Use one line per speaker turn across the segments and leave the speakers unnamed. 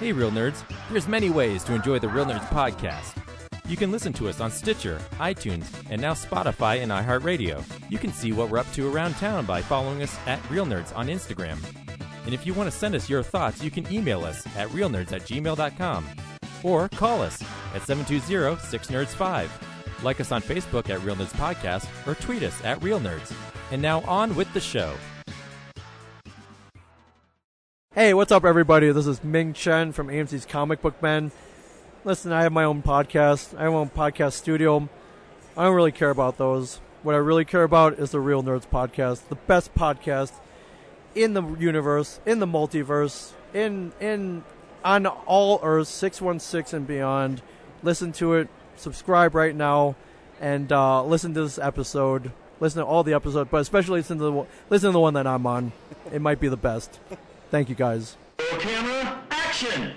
Hey, Real Nerds. There's many ways to enjoy the Real Nerds podcast. You can listen to us on Stitcher, iTunes, and now Spotify and iHeartRadio. You can see what we're up to around town by following us at Real Nerds on Instagram. And if you want to send us your thoughts, you can email us at realnerds at gmail.com or call us at 720-6nerds5. Like us on Facebook at Real Nerds Podcast or tweet us at Real Nerds. And now on with the show.
Hey, what's up, everybody? This is Ming Chen from AMC's Comic Book Men. Listen, I have my own podcast. I have my own podcast studio. I don't really care about those. What I really care about is the Real Nerds podcast, the best podcast in the universe, in the multiverse, in in on all Earth, six one six and beyond. Listen to it. Subscribe right now, and uh, listen to this episode. Listen to all the episodes, but especially listen to the listen to the one that I'm on. It might be the best. Thank you, guys.
Camera, action!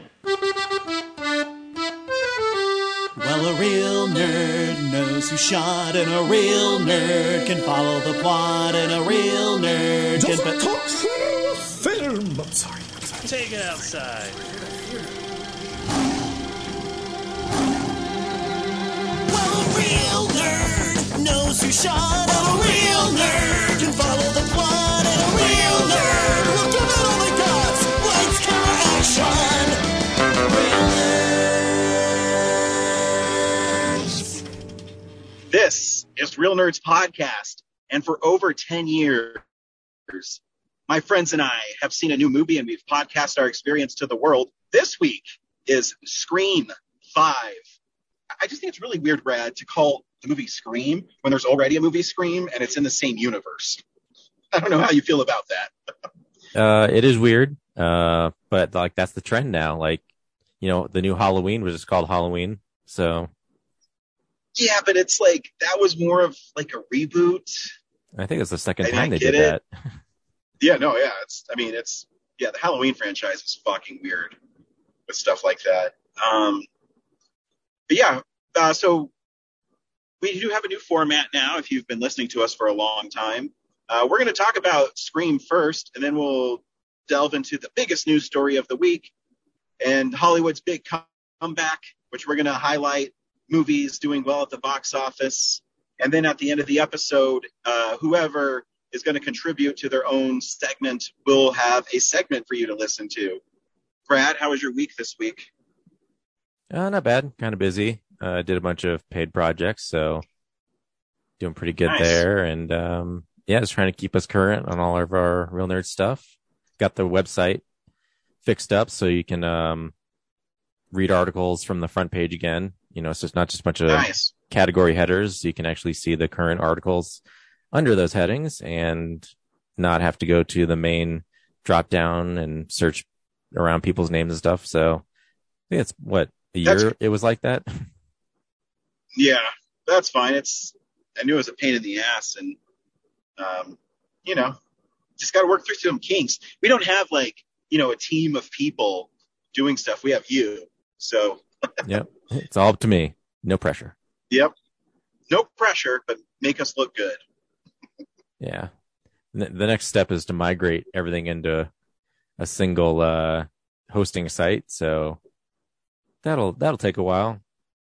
Well, a real nerd knows who shot, and a real nerd can follow the plot, and a real nerd can.
Doesn't talk film. I'm sorry. I'm sorry.
Take it outside.
Well, a real nerd knows who shot, Real Nerds
Podcast, and for over 10 years, my friends and I have seen a new movie and we've podcast our experience to the world. This week is Scream 5. I just think it's really weird, Brad, to call the movie Scream when there's already a movie Scream and it's in the same universe. I don't know how you feel about that.
Uh, it is weird, uh, but like that's the trend now. Like, you know, the new Halloween was just called Halloween. So
Yeah, but it's like that was more of like a reboot.
I think it's the second
I-
time they did
it.
that.
Yeah, no, yeah, it's. I mean, it's. Yeah, the Halloween franchise is fucking weird with stuff like that. Um, but yeah, uh, so we do have a new format now. If you've been listening to us for a long time, uh, we're going to talk about Scream first, and then we'll delve into the biggest news story of the week and Hollywood's big comeback, which we're going to highlight movies doing well at the box office. And then at the end of the episode, uh, whoever is going to contribute to their own segment will have a segment for you to listen to. Brad, how was your week this week?
Uh, not bad. Kind of busy. Uh, did a bunch of paid projects, so doing pretty good
Nice.
there. And um, yeah, just trying to keep us current on all of our real nerd stuff. Got the website fixed up so you can um, read articles from the front page again. You know, so it's not just a bunch of
Nice.
category headers. You can actually see the current articles under those headings and not have to go to the main drop down and search around people's names and stuff. So I think it's what a
That's-
year it was like that.
Yeah, that's fine. It's I knew it was a pain in the ass, and um, you know, just got to work through some kinks. We don't have like you know a team of people doing stuff. We have you. So
yep. It's all up to me. No pressure.
yep, no pressure, but make us look good.
Yeah. The, next step is to migrate everything into a single, uh, hosting site. So that'll, that'll take a while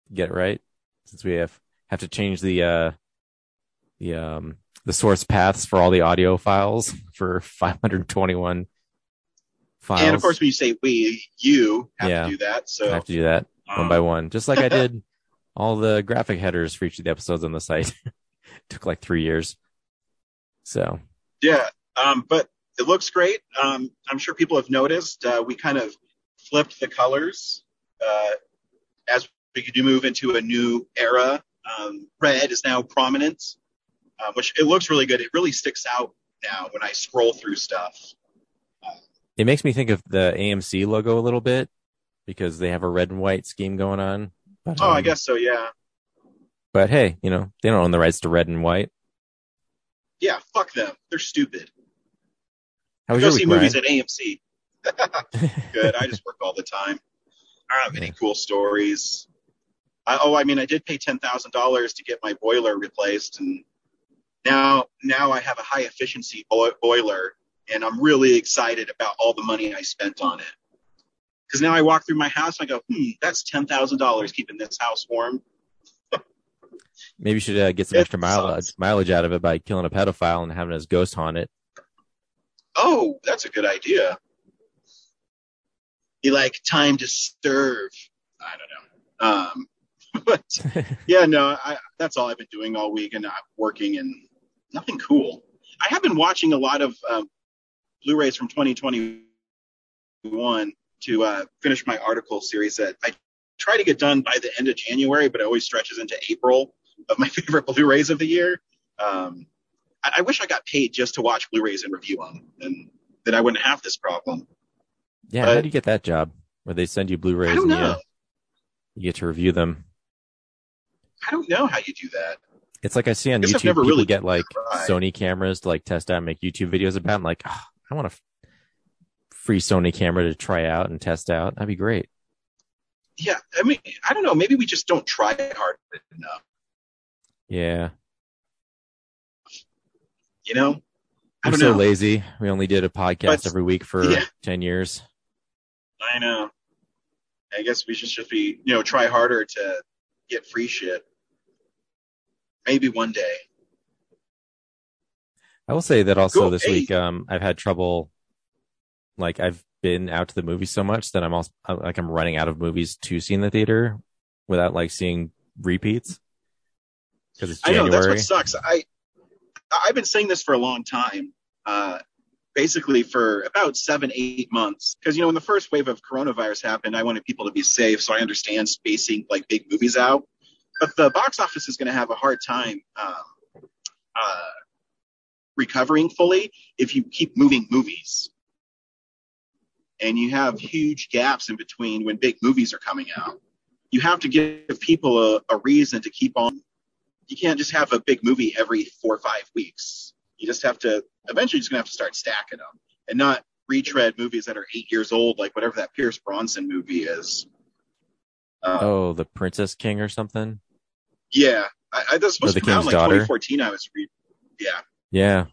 to get it right since we have, have to change the, uh, the, um, the source paths for all the audio files for 521 files.
And of course, when you say we, you have
Yeah.
to do that. So
I have to do that one by one, just like I did all the graphic headers for each of the episodes on the site. Took like three years. So
Yeah, um, but it looks great. Um, I'm sure people have noticed. Uh, we kind of flipped the colors uh, as we do move into a new era. Um, red is now prominent, um, which it looks really good. It really sticks out now when I scroll through stuff.
it makes me think of the AMC logo a little bit because they have a red and white scheme going on. But,
Oh, I
um,
guess so. Yeah,
But hey, you know, they don't own the rights to red and white.
yeah. Fuck them. They're stupid.
How was
Go
your
see movies
Brian?
at AMC. Good. I just work all the time. I don't have any cool stories. I, oh, I mean, I did pay ten thousand dollars to get my boiler replaced, and now now I have a high efficiency boiler, and I'm really excited about all the money I spent on it Because now I walk through my house and I go, hmm, that's ten thousand dollars keeping this house warm.
Maybe you should uh, get some
It
extra mileage mileage out of it by killing a pedophile and having his ghost haunt it.
Oh, that's a good idea. You like time to serve? I don't know. Um, but yeah, no, I, that's all I've been doing all week, and I'm working and nothing cool. I have been watching a lot of um, Blu-rays from 2021 to uh, finish my article series that I try to get done by the end of January, but it always stretches into April of my favorite Blu-rays of the year. Um, I, I wish I got paid just to watch Blu-rays and review them, and then I wouldn't have this problem.
Yeah,
But-
how do you get that job? Where they send you Blu-rays and you, you get to review them.
I don't know how you do that.
It's like I see on
I've
YouTube
never
people
really
get like. Sony cameras to like test out and make YouTube videos about. I'm like, "Ah, I want f- free Sony camera to try out and test out. That'd be great.
Yeah, I mean, I don't know. Maybe we just don't try hard enough.
Yeah,
You know, I
we're
don't
so
know.
lazy. We only did a podcast
But-
every week for
yeah.
ten years.
I know. I guess we should just be, you know, try harder to get free shit. Maybe one day.
I will say that also
Cool.
this
Hey.
week, um, I've had trouble. Like I've been out to the movies so much that I'm also like I'm running out of movies to see in the theater without like seeing repeats because it's
I know that's what sucks. I I've been saying this for a long time. Uh, basically for about seven, eight months. Because you know, when the first wave of coronavirus happened, I wanted people to be safe, so I understand spacing like big movies out. But the box office is going to have a hard time um, uh, recovering fully if you keep moving movies. And you have huge gaps in between when big movies are coming out. You have to give people a, a reason to keep on you can't just have a big movie every four or five weeks. You just have to eventually just gonna have to start stacking them and not retread movies that are eight years old, like whatever that Pierce Brosnan movie is. Uh,
oh, the Princess King or something.
Yeah, I, I, that's supposed
Or
to
The
come out in
King's
like
Daughter.
2014. I was re- yeah,
Yeah,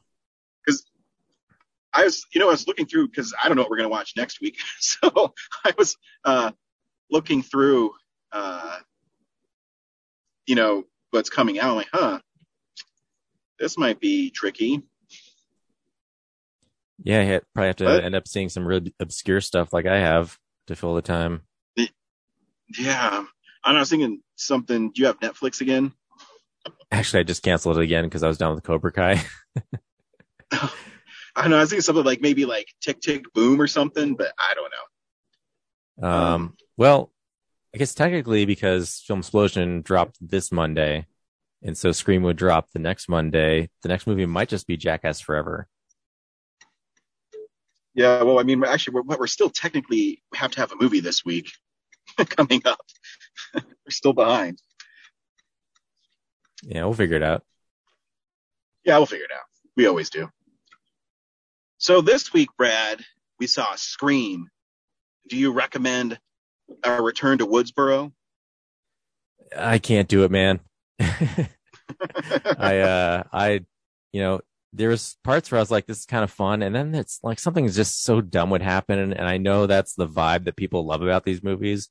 I was you know I was looking through because I don't know what we're gonna watch next week, so I was uh, looking through uh, you know what's coming out. I'm like, huh, this might be tricky.
yeah. You probably have to
But-
end up seeing some really obscure stuff like I have to fill the time.
Yeah. And I was thinking something. Do you have Netflix again?
Actually, I just canceled it again because I was done with Cobra Kai.
I don't know. I was thinking something like maybe like Tick Tick Boom or something, but I don't know.
Um, well, I guess technically because Film Explosion dropped this Monday, and so Scream would drop the next Monday. The next movie might just be Jackass Forever.
Yeah. Well, I mean, actually, we're, we're still technically we have to have a movie this week coming up. we're still behind.
Yeah, we'll figure it out.
Yeah, we'll figure it out. We always do. So this week, Brad, we saw a Scream. Do you recommend a return to Woodsboro?
I can't do it, man. I, uh, I, you know, there was parts where I was like, this is kind of fun. And then it's like something is just so dumb would happen. And, and I know that's the vibe that people love about these movies.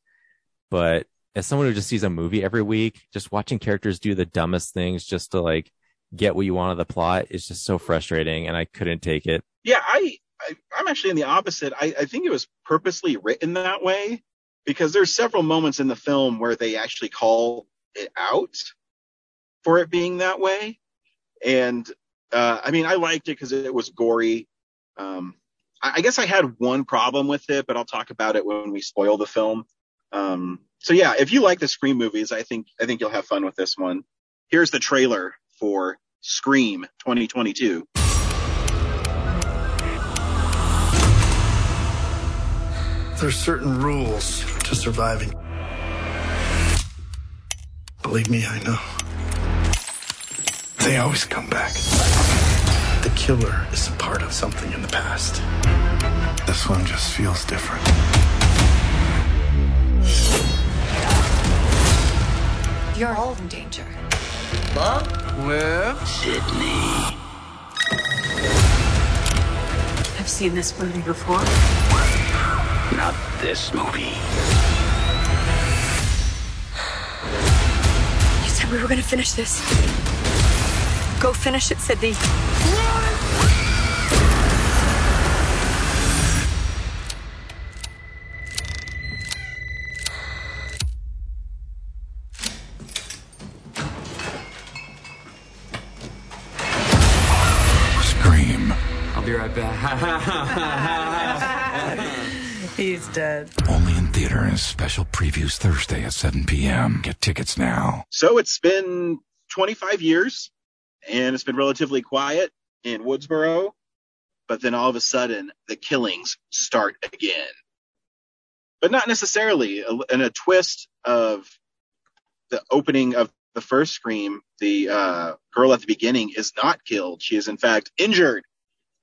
But as someone who just sees a movie every week, just watching characters do the dumbest things just to like get what you want of the plot is just so frustrating. And I couldn't take it.
Yeah, I, I I'm actually in the opposite. I, I think it was purposely written that way because there's several moments in the film where they actually call it out for it being that way. And uh, I mean, I liked it because it was gory. Um, I, I guess I had one problem with it, but I'll talk about it when we spoil the film. Um, so yeah, if you like the Scream movies, I think I think you'll have fun with this one. Here's the trailer for Scream 2022.
There's certain rules to surviving. Believe me, I know. They always come back. The killer is a part of something in the past. This one just feels different.
You're all in danger. Mom? Where? Sidney. I've seen this movie before. Not this movie.
You said we were gonna finish this. Go finish it,
Sidney. Right back.
He's dead.
Only in theaters. Special previews Thursday at 7 p.m. Get tickets now.
So it's been 25 years and it's been relatively quiet in Woodsboro, but then all of a sudden the killings start again. But not necessarily. In a twist of the opening of the first Scream, the uh, girl at the beginning is not killed. She is in fact injured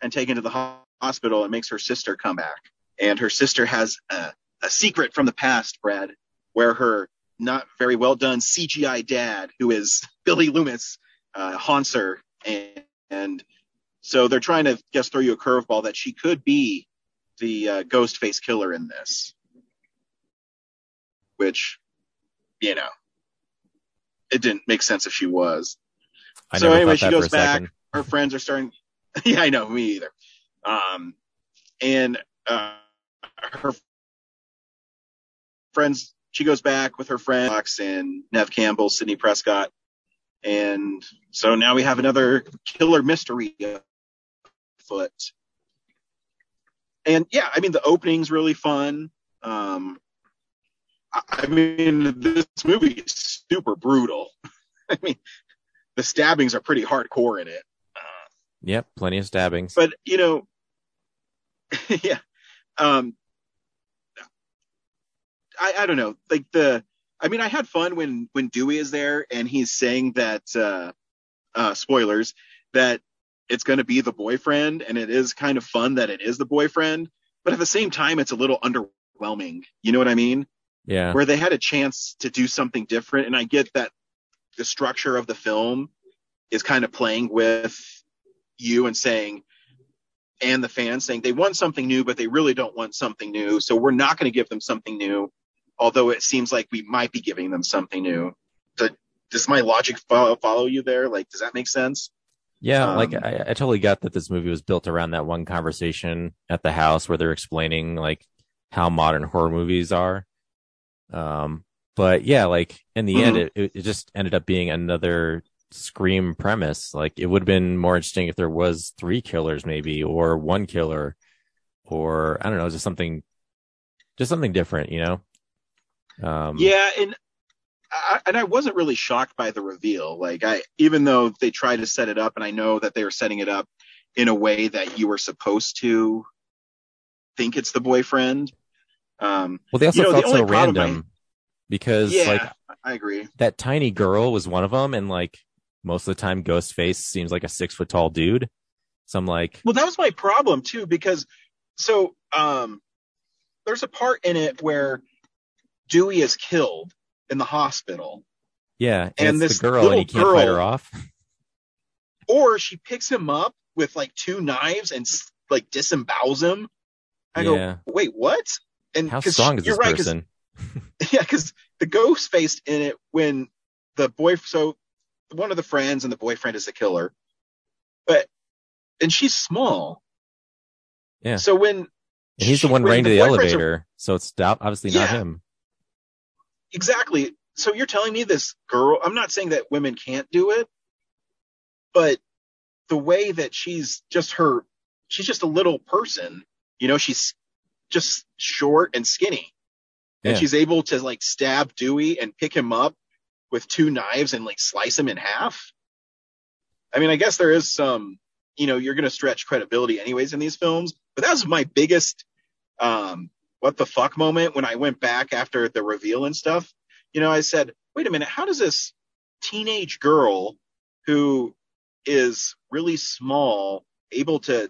and taken to the hospital and makes her sister come back. And her sister has a, a secret from the past, Brad, where her not very well done CGI dad, who is Billy Loomis, uh, haunts her. And, and so they're trying to just throw you a curveball that she could be the uh, Ghostface killer in this. Which, you know, it didn't make sense if she was.
I
so anyway, she goes back.
second.
Her friends are starting. yeah, I know, me either. Um, and uh, her friends, she goes back with her friends and Neve Campbell, Sidney Prescott, and so now we have another killer mystery foot. And yeah, I mean the opening's really fun. Um, I, I mean this movie is super brutal. I mean the stabbings are pretty hardcore in it.
Yep, plenty of stabbings.
but you know yeah um i i don't know like the i mean i had fun when when dewey is there and he's saying that uh uh spoilers that it's going to be the boyfriend and it is kind of fun that it is the boyfriend but at the same time it's a little underwhelming you know what i mean
yeah.
where they had a chance to do something different. And I get that the structure of the film is kind of playing with you and saying, and the fans saying they want something new, but they really don't want something new. So we're not going to give them something new, although it seems like we might be giving them something new. Does, does my logic follow, follow you there? Like, does that make sense?
Yeah,
Um,
like I, I totally got that this movie was built around that one conversation at the house where they're explaining like how modern horror movies are. Um, but yeah, like in the end, it, it it just ended up being another scream premise. Like it would have been more interesting if there was three killers, maybe, or one killer, or I don't know, just something, just something different, you know? Um,
Yeah, and I, and I wasn't really shocked by the reveal. Like I, even though they tried to set it up, and I know that they were setting it up in a way that you were supposed to think it's the boyfriend. Um,
Well, they also
You know, the
felt so
only problem I-
random because
yeah,
like
I agree.
that tiny girl was one of them, and like most of the time, Ghostface seems like a six foot tall dude. So I'm like,
Well, that was my problem too, because so um, there's a part in it where Dewey is killed in the hospital,
yeah, and,
And
it's
this
the girl, and he can't fight her off.
or she picks him up with like two knives and like disembowels him. I
Yeah.
go, wait, what? And
How strong is
you're
this
right,
person?
yeah, because the ghost faced in it when the boy, so one of the friends and the boyfriend is the killer, but and she's small.
Yeah.
So when
And he's the one running to the
boyfriends are-
elevator, so it's obviously not him.
exactly. So you're telling me this girl? I'm not saying that women can't do it, but the way that she's just her, she's just a little person. You know, she's just short and skinny. and
Yeah.
she's able to like stab Dewey and pick him up with two knives and like slice him in half. I mean, I guess there is some, you know, you're going to stretch credibility anyways in these films, but that was my biggest, um, what the fuck moment when I went back after the reveal and stuff. You know, I said, wait a minute, how does this teenage girl who is really small able to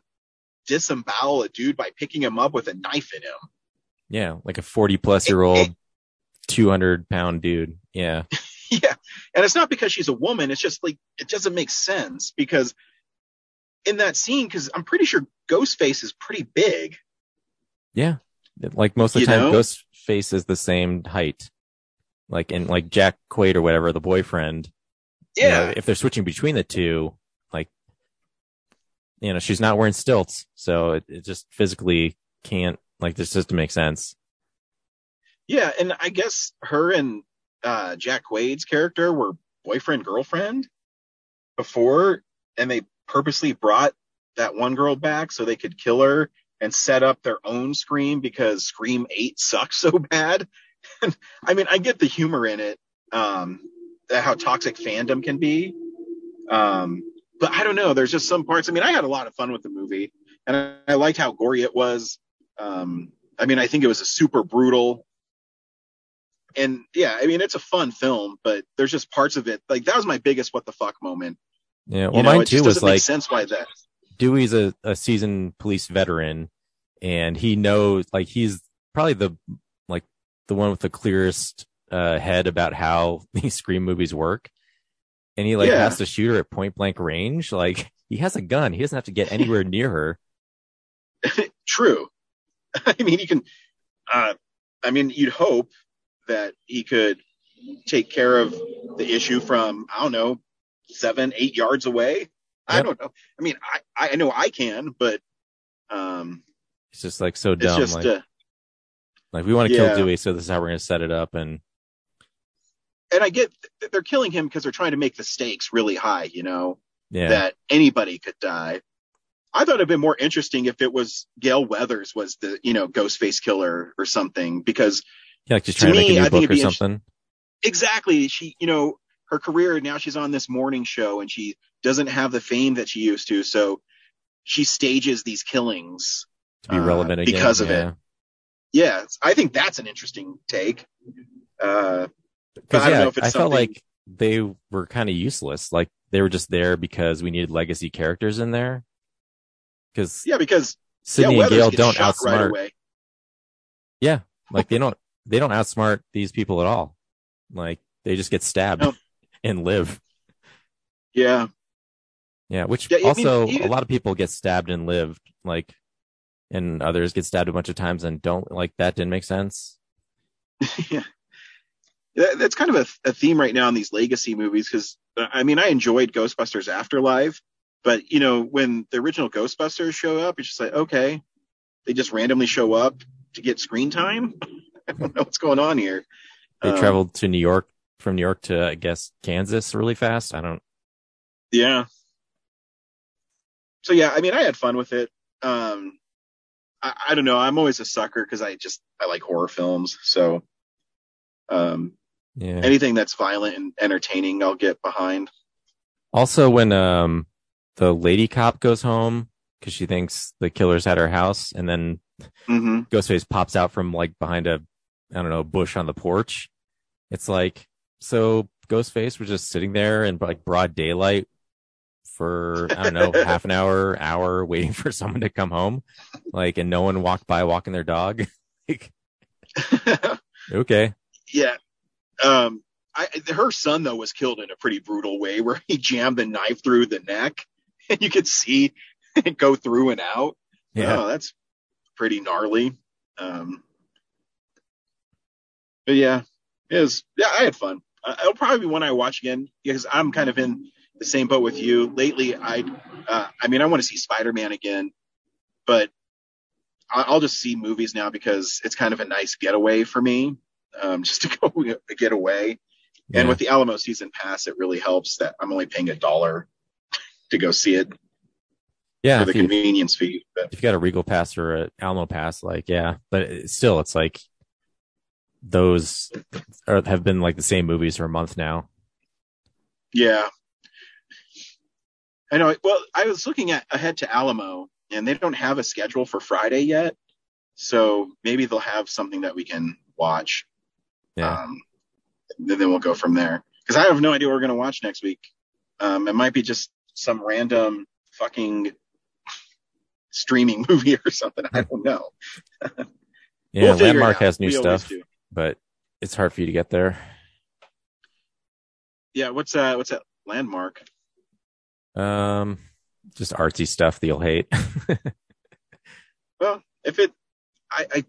disembowel a dude by picking him up with a knife in him?
Yeah, like a forty plus year old, two hundred pound dude. Yeah,
Yeah. And it's not because she's a woman. It's just like, it doesn't make sense because in that scene, because I'm pretty sure Ghostface is pretty big.
yeah. Like most of the
You
time,
know?
Ghostface is the same height. Like in like Jack Quaid or whatever, the boyfriend. you know,
Yeah,
if they're switching between the two, like, you know, she's not wearing stilts, so it, it just physically can't like this just to make sense.
yeah, and I guess her and uh, Jack Quaid's character were boyfriend girlfriend before, and they purposely brought that one girl back so they could kill her and set up their own Scream because Scream Eight sucks so bad. I mean, I get the humor in it, um, how toxic fandom can be. Um, but I don't know. There's just some parts. I mean, I had a lot of fun with the movie, and I, I liked how gory it was. Um, I mean, I think it was a super brutal, and yeah, I mean, it's a fun film, but there's just parts of it like that was my biggest what the fuck moment.
Yeah, well,
you know,
mine too was like
sense why that.
Dewey's a, a seasoned police veteran, and he knows like he's probably the like the one with the clearest uh, head about how these scream movies work, and he like
Yeah.
has to shoot her at point blank range. Like he has a gun, he doesn't have to get anywhere near her.
True. I mean, he can. Uh, I mean, you'd hope that he could take care of the issue from I don't know seven, eight yards away. I don't know. I mean, I I know I can, but um,
It's just like so dumb.
just
like,
uh,
like we want to
yeah.
kill Dewey, so this is how we're gonna set it up. And
and I get they're killing him because they're trying to make the stakes really high. You know
yeah,
that anybody could die. I thought it'd been more interesting if it was Gail Weathers was the you know Ghostface killer or something because
yeah, like just trying to
me,
make a new book or something.
exactly she you know her career now she's on this morning show and she doesn't have the fame that she used to so she stages these killings
To be
uh,
relevant again
because of
yeah.
it yeah i think that's an interesting take uh
Because
I
yeah,
know if it's
I felt like they were kind of useless. Like they were just there because we needed legacy characters in there. Because
yeah because
Sidney
yeah,
and Gale don't
shot right away
yeah, like they don't they don't outsmart these people at all. Like they just get stabbed
No.
and live.
yeah
Yeah, which
Yeah, I mean,
also a lot of people get stabbed and live. Like, and others get stabbed a bunch of times and don't. Like that didn't make sense.
yeah That- that's kind of a, a theme right now in these legacy movies because i mean i enjoyed ghostbusters afterlife but you know when the original ghostbusters show up it's just like okay they just randomly show up to get screen time i don't know what's going on here
They
Um,
traveled to New York from New York to I guess Kansas really fast. I don't.
Yeah. So yeah, I mean, I had fun with it. Um, I, I don't know. I'm always a sucker because I just I like horror films. So, um,
Yeah.
anything that's violent and entertaining, I'll get behind.
Also, when um the lady cop goes home because she thinks the killer's at her house, and then
hmm
Ghostface pops out from like behind a I don't know bush on the porch. It's like so Ghostface was just sitting there in like broad daylight for I don't know half an hour, hour waiting for someone to come home, like, and no one walked by walking their dog. like, okay,
yeah. Um, I her son though was killed in a pretty brutal way where he jammed the knife through the neck and you could see it go through and out.
yeah,
Oh, that's pretty gnarly. Um, but yeah, it was, yeah, I had fun. Uh, it'll probably be one I watch again because I'm kind of in the same boat with you. Lately, I, uh, I mean, I want to see Spider-Man again, but I- I'll just see movies now because it's kind of a nice getaway for me, um, just to go get away.
yeah.
And with the Alamo season pass, it really helps that I'm only paying a dollar to go see it
yeah.
for the
you-
convenience fee. But
if you got a Regal pass or an Alamo pass, like yeah, but it- still, it's like those are, have been like the same movies for a month now.
Yeah. I know. Well, I was looking at ahead to Alamo and they don't have a schedule for Friday yet. So maybe they'll have something that we can watch.
Yeah,
Um, then, then we'll go from there. Cause I have no idea what we're going to watch next week. Um, it might be just some random fucking streaming movie or something. I don't know.
yeah.
We'll
Landmark has new
We
stuff. But it's hard for you to get there.
Yeah. What's that? What's that landmark?
Um, just artsy stuff that you'll hate.
Well, if it, I, I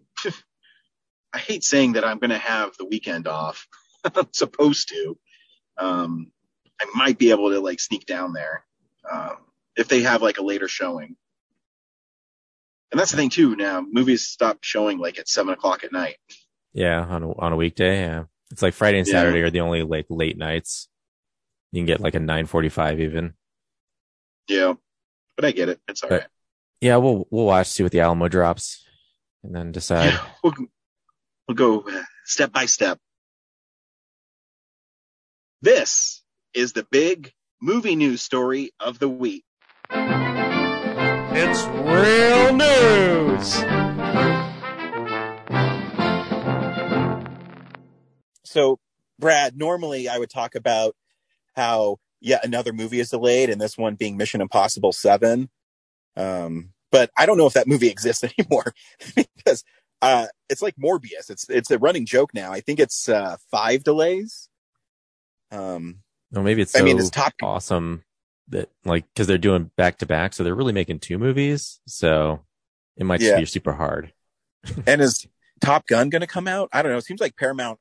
I hate saying that I'm going to have the weekend off. I'm supposed to. Um, I might be able to like sneak down there um, if they have like a later showing. And that's the thing too. Now movies stop showing like at seven o'clock at night.
Yeah, on a, on a weekday. Yeah, it's like Friday and
Yeah.
Saturday are the only like late nights. You can get like a nine forty five even.
Yeah, but I get it. It's all
But-
right.
Yeah, we'll we'll watch see what the Alamo drops, and then decide.
Yeah, we'll, we'll go uh, step by step. This is the big movie news story of the week.
It's real news.
So, Brad, normally I would talk about how yet another movie is delayed, and this one being Mission Impossible 7. Um, but I don't know if that movie exists anymore because uh, it's like Morbius. It's it's a running joke now. I think it's uh, five delays. Um,
Well, maybe it's so
I mean, it's top.
awesome that like because they're doing back to back, so they're really making two movies. So it might
Yeah.
be super hard.
And is Top Gun going to come out? I don't know. It seems like Paramount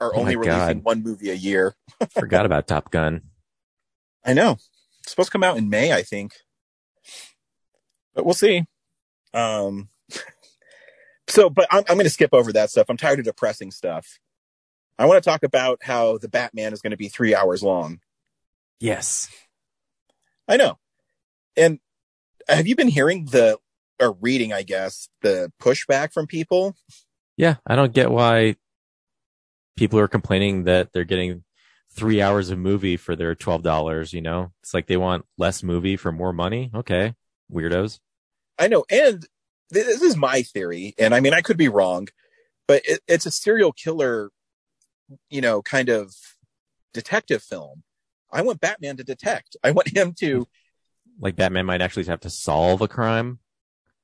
are
Oh
only releasing
God.
one movie a year.
Forgot about Top Gun.
I know. It's supposed to come out in May, I think. But we'll see. Um so but I'm I'm gonna skip over that stuff. I'm tired of depressing stuff. I want to talk about how the Batman is going to be three hours long.
Yes.
I know. And have you been hearing the or reading, I guess, the pushback from people?
Yeah, I don't get why people are complaining that they're getting three hours of movie for their twelve dollars. You know, it's like they want less movie for more money. Okay, weirdos.
I know, and th- this is my theory, and I mean I could be wrong, but it, it's a serial killer, you know, kind of detective film. I want Batman to detect. I want him to
Like Batman might actually have to solve a crime.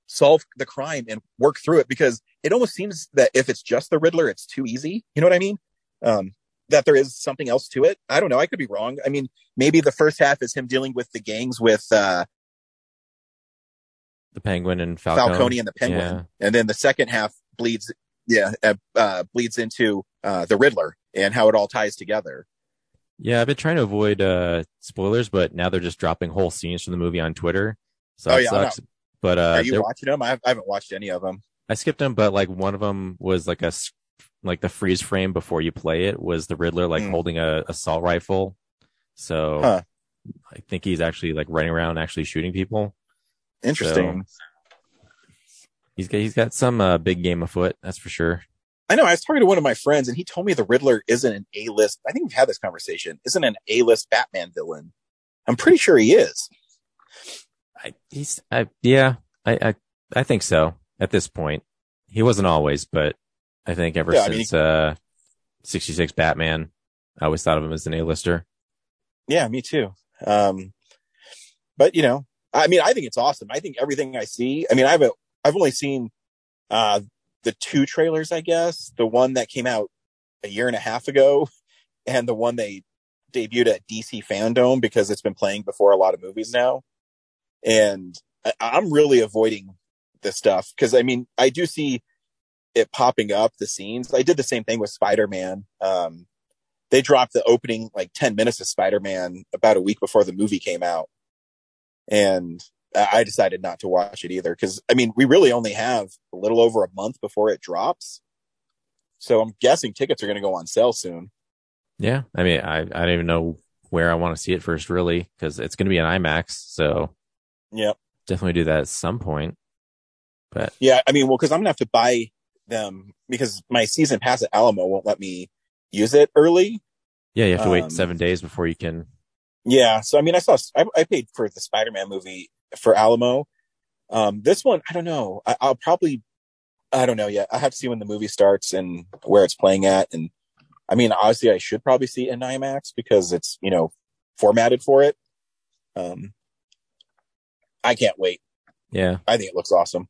Solve the crime and work through it because it almost seems that if it's just the Riddler, it's too easy. You know what I mean? Um, that there is something else to it. I don't know. I could be wrong. I mean, maybe the first half is him dealing with the gangs with uh,
The Penguin and Falcone,
Falcone and the Penguin,
Yeah.
and then the second half bleeds, yeah, uh, uh, bleeds into uh, the Riddler and how it all ties together.
Yeah, I've been trying to avoid uh spoilers, but now they're just dropping whole scenes from the movie on Twitter. So
Oh, yeah,
sucks. But uh,
Are you
there-
watching them? I, I haven't watched any of them.
I skipped them, but like one of them was like a like the freeze frame before you play it was the Riddler like
Hmm.
holding a assault rifle. So
Huh.
I think he's actually like running around actually shooting people.
Interesting.
He's got he's got some uh, big game afoot, that's for sure.
I know. I was talking to one of my friends, and he told me the Riddler isn't an A list. I think we've had this conversation. Isn't an A list Batman villain. I'm pretty sure he is.
I he's I yeah, I I I think so at this point. He wasn't always, but I think ever
Yeah, I mean,
since uh 66 Batman, I always thought of him as an A-lister.
Yeah, me too. Um, but you know, I mean, I think it's awesome. I think everything I see. I mean, I've I've only seen uh the two trailers, I guess. The one that came out a year and a half ago, and the one they debuted at DC Fandom because it's been playing before a lot of movies now. And I, I'm really avoiding this stuff because I mean, I do see it popping up the scenes. I did the same thing with Spider Man. Um, they dropped the opening like 10 minutes of Spider-Man about a week before the movie came out. And I decided not to watch it either. Cause I mean, we really only have a little over a month before it drops. So I'm guessing tickets are going to go on sale soon.
Yeah, I mean, I I don't even know where I want to see it first, really, because it's going to be an IMAX, so
Yep.
definitely do that at some point. But
Yeah. I mean, well, cause I'm going to have to buy them because my season pass at Alamo won't let me use it early.
yeah, you have to
Um,
wait seven days before you can.
Yeah. So, I mean, I saw, I, I paid for the Spider-Man movie for Alamo. Um, this one, I don't know. I, I'll probably, I don't know yet. I have to see when the movie starts and where it's playing at. And I mean, obviously I should probably see it in IMAX because it's, you know, formatted for it. Um, I can't wait.
Yeah,
I think it looks awesome.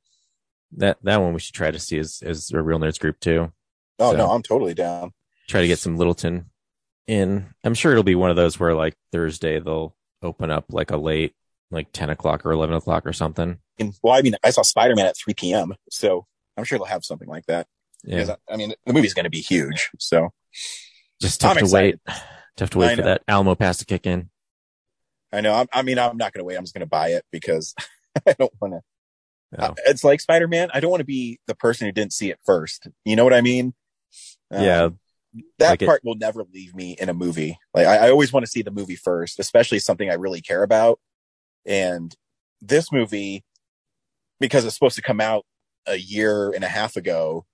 that that one we should try to see as as a real nerds group too.
Oh
So-
no, I'm totally down.
Try to get some Littleton in. I'm sure it'll be one of those where like Thursday they'll open up like a late, like ten o'clock or eleven o'clock or something.
And well, I mean, I saw Spider-Man at 3 p.m. So I'm sure they'll have something like that.
Yeah.
Because, I mean, the movie's going to be huge. So
Just tough
I'm
to
excited.
wait. Tough to wait
I
for that Alamo pass to kick in.
I know. I'm, I mean, I'm not going to wait. I'm just going to buy it because I don't want to.
No.
it's like Spider Man. I don't want to be the person who didn't see it first. You know what I mean? Um,
yeah.
that
like it-
part will never leave me in a movie. Like I, I always want to see the movie first, especially something I really care about. And this movie, because it's supposed to come out a year and a half ago,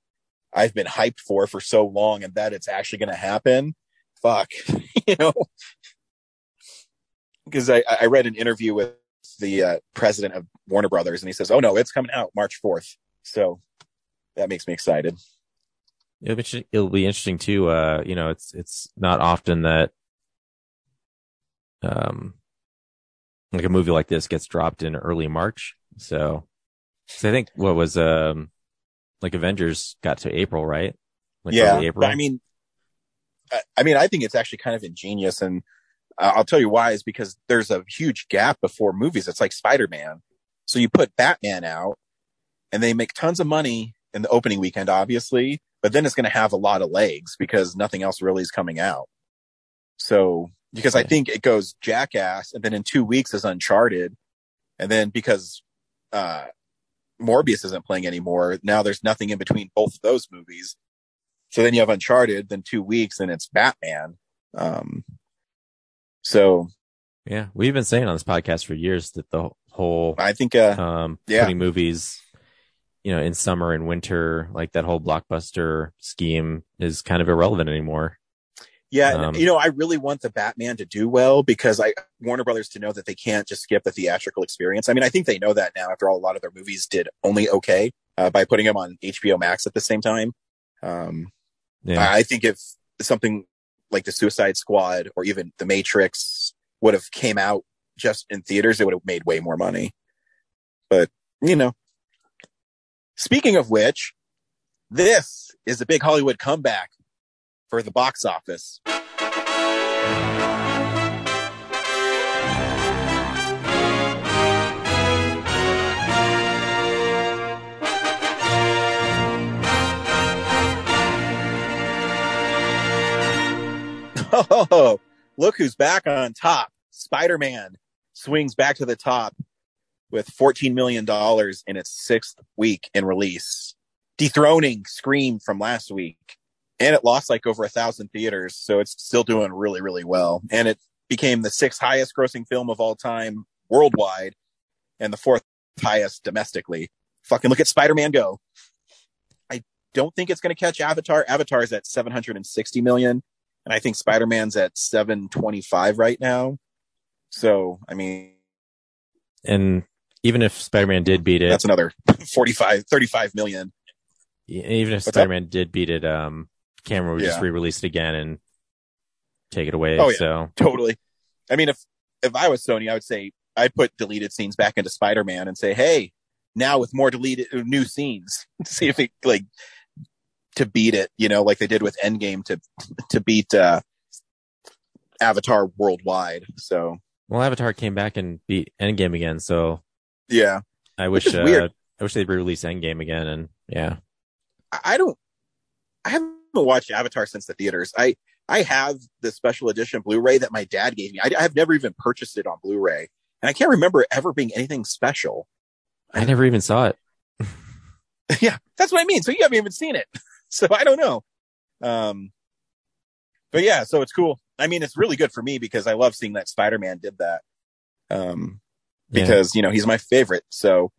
I've been hyped for for so long, and that it's actually going to happen. Fuck, you know. Because I, I read an interview with the uh, president of Warner Brothers, and he says, "Oh no, it's coming out March 4th." So that makes me excited.
It'll be, interesting- it'll be interesting too. Uh, you know, it's, it's not often that, um, like a movie like this gets dropped in early March. So, so I think what was, um, like Avengers got to April, right? Like
yeah,
April.
I mean, I, I mean, I think it's actually kind of ingenious, and I'll tell you why is because there's a huge gap before movies. It's like Spider Man, so you put Batman out, and they make tons of money in the opening weekend, obviously, but then it's going to have a lot of legs because nothing else really is coming out. So, because I think it goes Jackass, and then in two weeks is Uncharted, and then because uh Morbius isn't playing anymore, now there's nothing in between both of those movies. So then you have Uncharted, then two weeks, and it's Batman. Um, so
yeah, we've been saying on this podcast for years that the whole,
I think, uh,
um,
yeah.
putting movies, you know, in summer and winter, like that whole blockbuster scheme is kind of irrelevant anymore.
yeah,
um,
you know, I really want the Batman to do well because I Warner Brothers to know that they can't just skip the theatrical experience. I mean, I think they know that now after all, a lot of their movies did only okay uh, by putting them on HBO Max at the same time. Um,
Yeah.
I I think if something like the Suicide Squad or even The Matrix would have came out just in theaters, it would have made way more money. But you know, speaking of which, this is a big Hollywood comeback for the box office. Oh, look who's back on top. Spider Man swings back to the top with $14 million in its sixth week in release, dethroning Scream from last week. And it lost like over a thousand theaters, so it's still doing really, really well. And it became the sixth highest grossing film of all time worldwide and the fourth highest domestically. Fucking look at Spider Man go. I don't think it's going to catch Avatar. Avatar's at 760 million and I think Spider Man's at 725 right now. So, I mean,
and even if Spider-Man did beat it,
that's another 45, 35 million.
Even if Spider-Man did beat it, um, Cameron would just re-release it again and take it away.
Oh, yeah.
So
Totally. I mean, if, if I was Sony, I would say I'd put deleted scenes back into Spider Man and say, Hey, now with more deleted new scenes, see if it like to beat it, you know, like they did with Endgame to, to beat, uh, Avatar worldwide. So
well, Avatar came back and beat Endgame again. So
yeah,
I wish, uh. I wish they'd re-release Endgame again. And yeah,
I don't. I haven't watched Avatar since the theaters. I I have the special edition Blu-ray that my dad gave me. I, I have never even purchased it on Blu-ray, and I can't remember it ever being anything special.
I never even saw it.
yeah, that's what I mean. So you haven't even seen it, so I don't know. Um, but yeah, so it's cool. I mean, it's really good for me because I love seeing that Spider-Man did that. Um,
Yeah.
because you know he's my favorite. So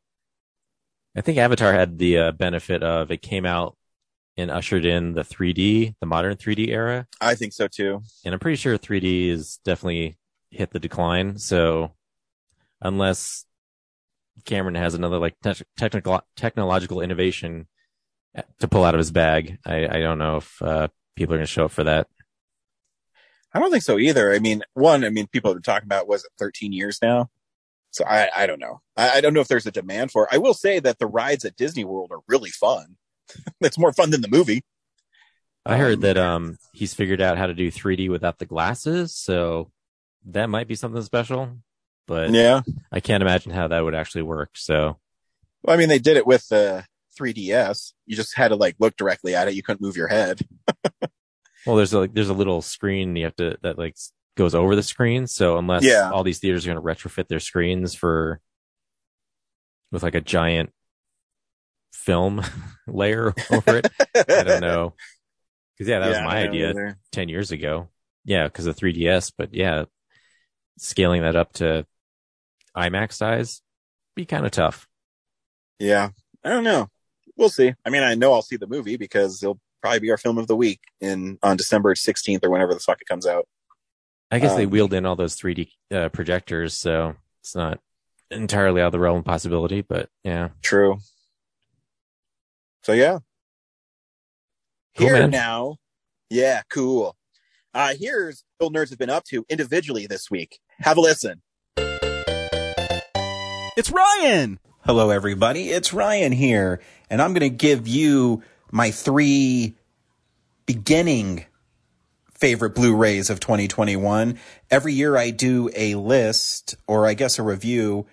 I think Avatar had the uh, benefit of it came out and ushered in the 3D, the modern 3D era.
I think so too.
And I'm pretty sure 3D is definitely hit the decline. So unless Cameron has another like te- technical, technological innovation to pull out of his bag, I, I don't know if, uh, people are going to show up for that.
I don't think so either. I mean, one, I mean, people have been talking about was it 13 years now. So I, I don't know. I, I don't know if there's a demand for it. I will say that the rides at Disney World are really fun. it's more fun than the movie.
I heard
Um,
that, um, he's figured out how to do 3D without the glasses. So that might be something special, but
Yeah.
I can't imagine how that would actually work. So
Well, I mean, they did it with the
3DS. You just had to like look directly at it. You couldn't move your head.
Well, there's a, like there's a little screen you have to that like goes over the screen. So unless
Yeah.
all these theaters are going to retrofit their screens for with like a giant film layer over it, I don't know. Because yeah, that was
Yeah, I
my idea
either.
ten years ago. Yeah, because of 3DS. But yeah, scaling that up to IMAX size be kind of tough.
Yeah, I don't know. We'll see. I mean, I know I'll see the movie because it'll probably be our film of the week in on December 16th or whenever the fuck it comes out.
I guess they
Um,
wheeled in all those 3D uh, projectors, so it's not entirely out of the realm of possibility. But yeah,
True. So yeah.
Cool,
Here
man.
now. Yeah, cool. Uh here's what nerds have been up to individually this week. Have a listen.
It's Ryan. Hello, everybody. It's Ryan here, and I'm going to give you my three beginning favorite Blu-rays of 2021. Every year I do a list, or I guess a review,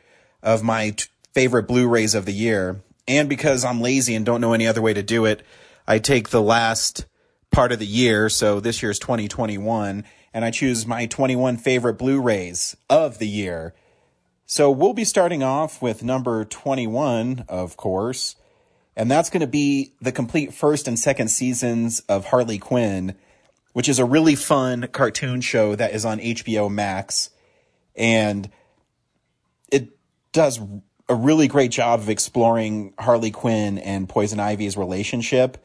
of my t- favorite Blu-rays of the year. And because I'm lazy and don't know any other way to do it, I take the last part of the year, so this year's 2021, and I choose my 21 favorite Blu-rays of the year. So we'll be starting off with number 21, of course, and that's going to be the complete first and second seasons of Harley Quinn, which is a really fun cartoon show that is on HBO Max. And it does a really great job of exploring Harley Quinn and Poison Ivy's relationship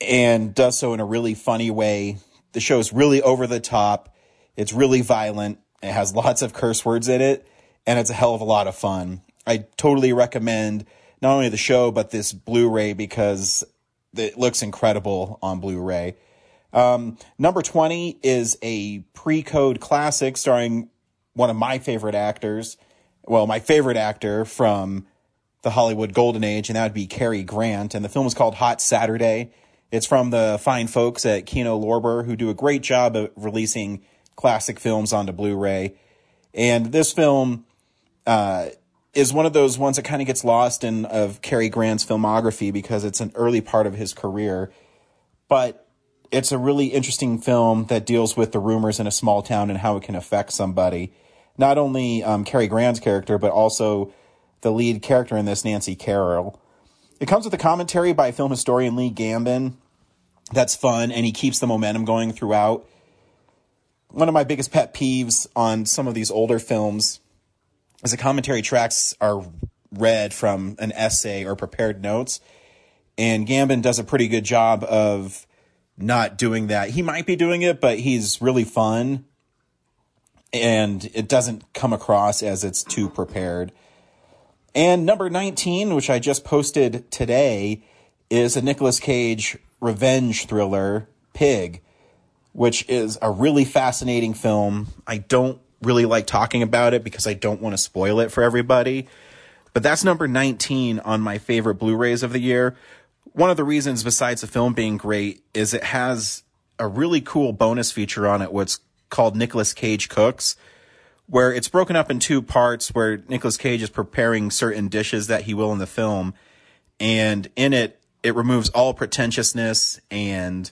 and does so in a really funny way. The show is really over the top. It's really violent. It has lots of curse words in it, and it's a hell of a lot of fun. I totally recommend not only the show, but this Blu ray because it looks incredible on Blu ray. Um, number 20 is a pre code classic starring one of my favorite actors. Well, my favorite actor from the Hollywood Golden Age, and that would be Cary Grant. And the film is called Hot Saturday. It's from the fine folks at Kino Lorber who do a great job of releasing classic films onto Blu-ray. And this film uh, is one of those ones that kind of gets lost in of Cary Grant's filmography because it's an early part of his career. But it's a really interesting film that deals with the rumors in a small town and how it can affect somebody. Not only um, Cary Grant's character, but also the lead character in this, Nancy Carroll. It comes with a commentary by film historian Lee Gambin. That's fun, and he keeps the momentum going throughout. One of my biggest pet peeves on some of these older films is the commentary tracks are read from an essay or prepared notes. And Gambin does a pretty good job of not doing that. He might be doing it, but he's really fun. And it doesn't come across as it's too prepared. And number 19, which I just posted today, is a Nicolas Cage revenge thriller, Pig, which is a really fascinating film. I don't really like talking about it because I don't want to spoil it for everybody. But that's number 19 on my favorite Blu-rays of the year. One of the reasons, besides the film being great, is it has a really cool bonus feature on it, what's called Nicolas Cage Cooks, where it's broken up in two parts where Nicolas Cage is preparing certain dishes that he will in the film. And in it, it removes all pretentiousness and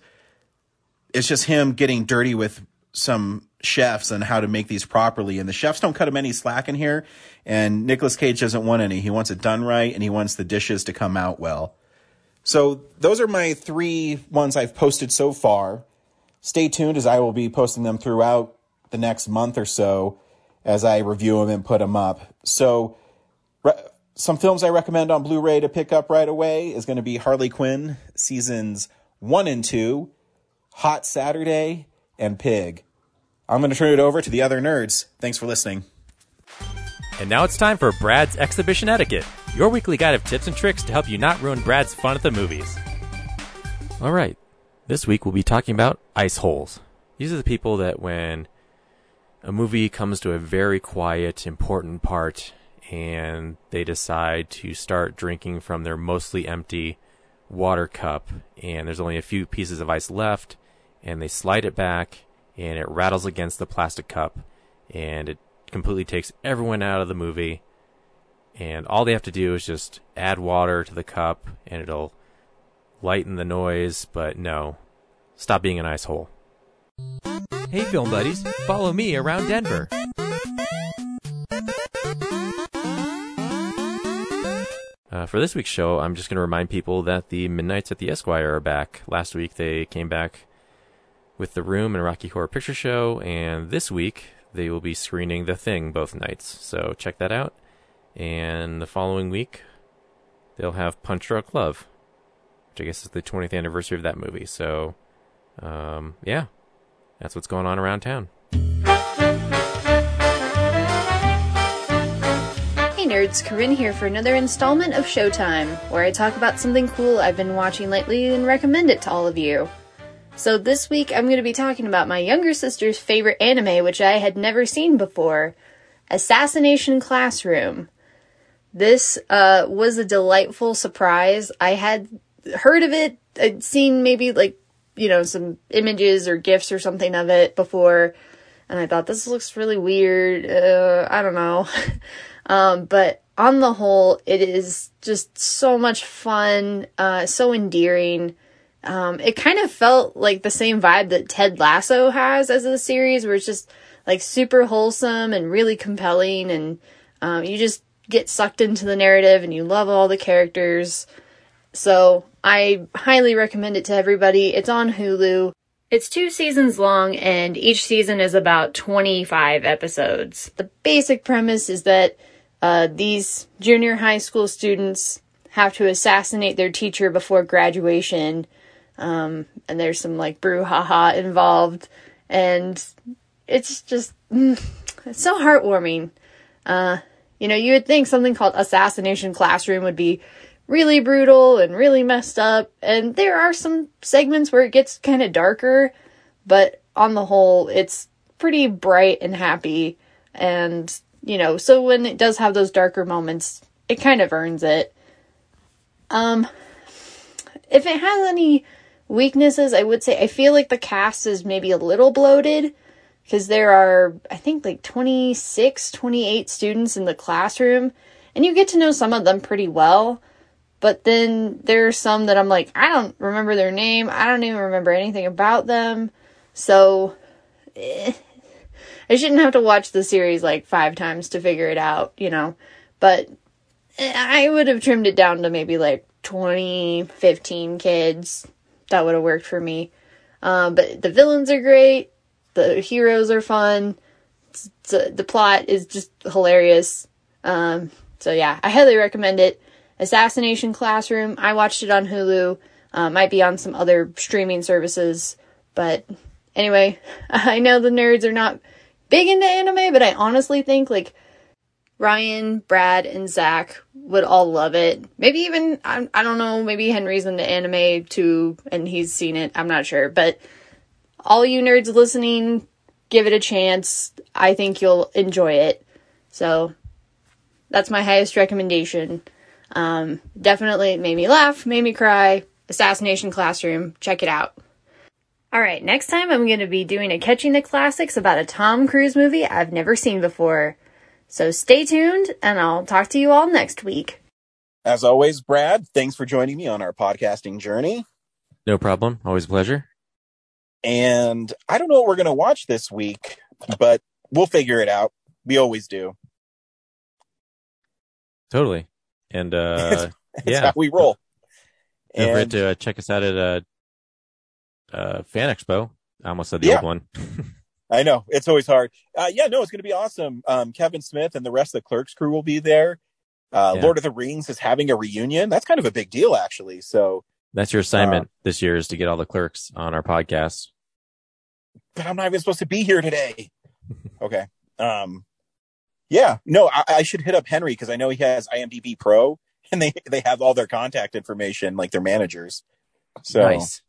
it's just him getting dirty with some chefs on how to make these properly. And the chefs don't cut him any slack in here. And Nicolas Cage doesn't want any. He wants it done right and he wants the dishes to come out well. So those are my three ones I've posted so far. Stay tuned as I will be posting them throughout the next month or so as I review them and put them up. So re- some films I recommend on Blu-ray to pick up right away is going to be Harley Quinn seasons one and two, Hot Saturday, and Pig. I'm going to turn it over to the other nerds. Thanks for listening.
And now it's time for Brad's Exhibition Etiquette, your weekly guide of tips and tricks to help you not ruin Brad's fun at the movies. All right, this week we'll be talking about ice holes. These are the people that when a movie comes to a very quiet, important part and they decide to start drinking from their mostly empty water cup and there's only a few pieces of ice left and they slide it back and it rattles against the plastic cup and it completely takes everyone out of the movie and all they have to do is just add water to the cup, and it'll lighten the noise. But no, stop being an ice hole. Hey, film buddies, follow me around Denver. Uh, for this week's show, I'm just going to remind people that the Midnights at the Esquire are back. Last week they came back with The Room and Rocky Horror Picture Show, and this week they will be screening The Thing both nights. So check that out. And the following week, they'll have Punch Drunk Love, which I guess is the 20th anniversary of that movie. So, um, yeah, that's what's going on around town.
Hey nerds, Corinne here for another installment of Showtime, where I talk about something cool I've been watching lately and recommend it to all of you. So this week I'm going to be talking about my younger sister's favorite anime, which I had never seen before Assassination Classroom. This uh, was a delightful surprise. I had heard of it, I'd seen maybe like, you know, some images or gifs or something of it before, and I thought this looks really weird. Uh, I don't know. um, but on the whole, it is just so much fun, uh, so endearing. Um, it kind of felt like the same vibe that Ted Lasso has as a series, where it's just like super wholesome and really compelling, and um, you just get sucked into the narrative and you love all the characters. So I highly recommend it to everybody. It's on Hulu. It's two seasons long and each season is about 25 episodes. The basic premise is that uh, these junior high school students have to assassinate their teacher before graduation. Um, and there's some like brouhaha involved. And it's just, mm, it's so heartwarming. Uh, you know, you would think something called Assassination Classroom would be really brutal and really messed up, and there are some segments where it gets kind of darker, but on the whole, it's pretty bright and happy. And, you know, so when it does have those darker moments, it kind of earns it. Um, if it has any weaknesses, I would say I feel like the cast is maybe a little bloated because there are, I think, like 26, 28 students in the classroom, and you get to know some of them pretty well. But then there are some that I'm like, I don't remember their name. I don't even remember anything about them. So, eh, I shouldn't have to watch the series like five times to figure it out, you know. But eh, I would have trimmed it down to maybe like 20, 15 kids. That would have worked for me. Um, but the villains are great. The heroes are fun. It's, it's, the plot is just hilarious. Um, so yeah, I highly recommend it. Assassination Classroom. I watched it on Hulu. Uh, might be on some other streaming services, but anyway, I know the nerds are not big into anime, but I honestly think like Ryan, Brad, and Zach would all love it. Maybe even I, I don't know. Maybe Henry's into anime too, and he's seen it. I'm not sure, but all you nerds listening, give it a chance. I think you'll enjoy it. So that's my highest recommendation. Um, definitely made me laugh, made me cry. Assassination Classroom, check it out. All right, next time I'm going to be doing a Catching the Classics about a Tom Cruise movie I've never seen before. So stay tuned, and I'll talk to you all next week.
As always, Brad, thanks for joining me on our podcasting journey.
No problem. Always a pleasure.
And I don't know what we're going to watch this week, but we'll figure it out. We always do.
Totally. And uh
That's
yeah,
how we roll.
Don't forget to uh, check us out at uh, uh, Fan Expo. I almost said the
Yeah.
old one.
I know it's always hard. Uh, yeah, no, it's going to be awesome. Um, Kevin Smith and the rest of the Clerks crew will be there. Uh,
Yeah.
Lord of the Rings is having a reunion. That's kind of a big deal, actually. So,
That's your assignment this year is to get all the clerks on our podcast.
but I'm not even supposed to be here today. okay. Um, yeah, no, I, I should hit up Henry because I know he has IMDb Pro and they they have all their contact information, like their managers. So,
Nice.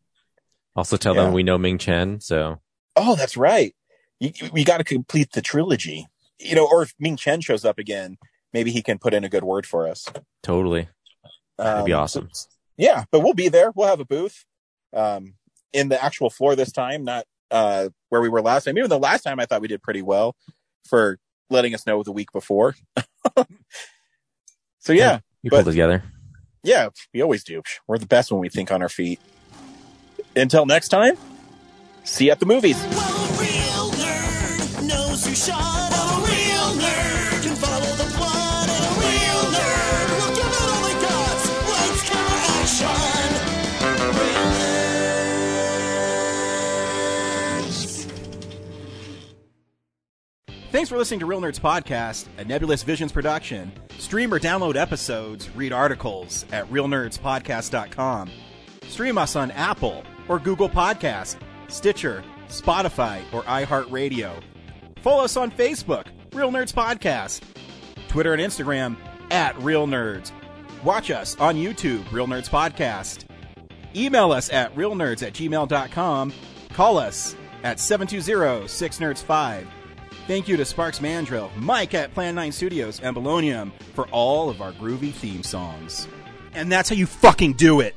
Also tell
Yeah.
them we know Ming Chen. So
oh, that's right. You, we got to complete the trilogy, you know. Or if Ming Chen shows up again, maybe he can put in a good word for us.
totally. That'd be
Um,
awesome.
yeah, but we'll be there. We'll have a booth um, in the actual floor this time, not uh, where we were last time. Even the last time, I thought we did pretty well for letting us know the week before.
So yeah,
You
but
pulled together.
yeah, we always do. We're the best when we think on our feet. Until next time, see you at the movies.
Shot. I'm a real nerd. Can follow the plot. And a real nerd will give it all got. Action. Real nerds.
Thanks for listening to Real Nerds Podcast, a Nebulous Visions production. Stream or download episodes, read articles at realnerdspodcast.com. Stream us on Apple or Google Podcast, Stitcher, Spotify, or iHeartRadio. Follow us on Facebook, Real Nerds Podcast, Twitter and Instagram at Real Nerds. Watch us on YouTube, Real Nerds Podcast. Email us at realnerds at gmail.com. Call us at 720-6nerds5. Thank you to Sparks Mandrill, Mike at Plan 9 Studios, and Bolognium for all of our groovy theme songs. And that's how you fucking do it!